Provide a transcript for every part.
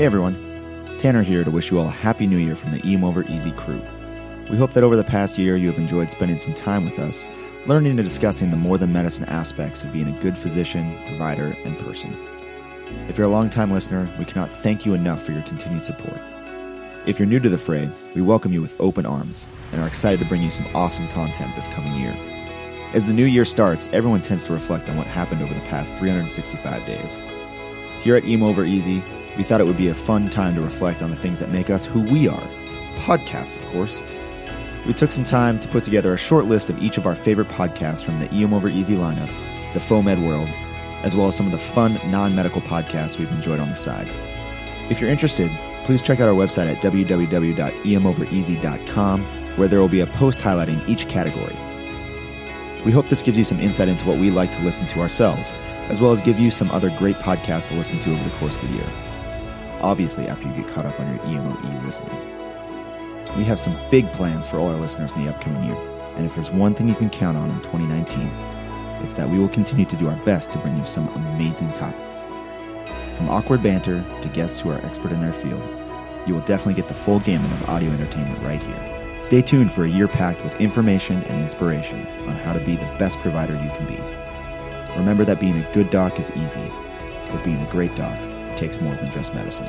Hey everyone, Tanner here to wish you all a happy new year from the EM Over Easy crew. We hope that over the past year you have enjoyed spending some time with us, learning and discussing the more than medicine aspects of being a good physician, provider, and person. If you're a longtime listener, we cannot thank you enough for your continued support. If you're new to the fray, we welcome you with open arms and are excited to bring you some awesome content this coming year. As the new year starts, everyone tends to reflect on what happened over the past 365 days. Here at EM Over Easy, we thought it would be a fun time to reflect on the things that make us who we are. Podcasts, of course. We took some time to put together a short list of each of our favorite podcasts from the EM Over Easy lineup, the FOAMed world, as well as some of the fun non medical podcasts we've enjoyed on the side. If you're interested, please check out our website at www.emovereasy.com, where there will be a post highlighting each category. We hope this gives you some insight into what we like to listen to ourselves, as well as give you some other great podcasts to listen to over the course of the year. Obviously, after you get caught up on your EMOE listening. We have some big plans for all our listeners in the upcoming year, and if there's one thing you can count on in 2019, it's that we will continue to do our best to bring you some amazing topics. From awkward banter to guests who are expert in their field, you will definitely get the full gamut of audio entertainment right here. Stay tuned for a year packed with information and inspiration on how to be the best provider you can be. Remember that being a good doc is easy, but being a great doc takes more than just medicine.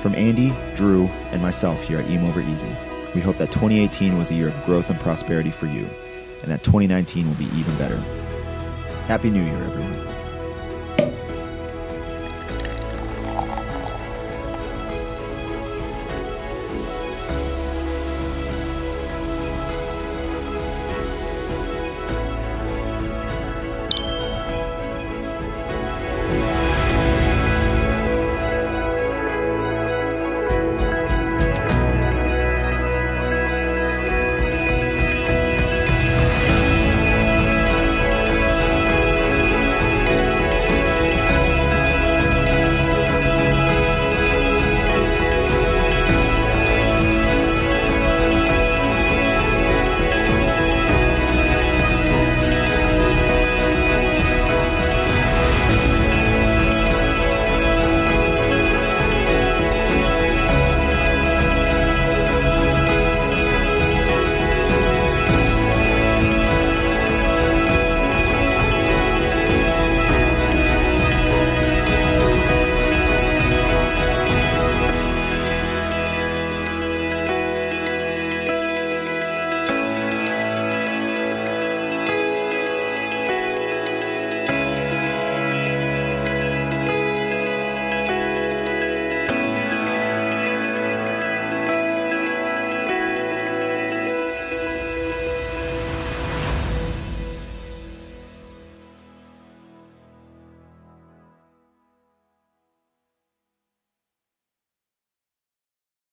From Andy, Drew, and myself here at EM Over Easy, we hope that 2018 was a year of growth and prosperity for you, and that 2019 will be even better. Happy New Year, everyone.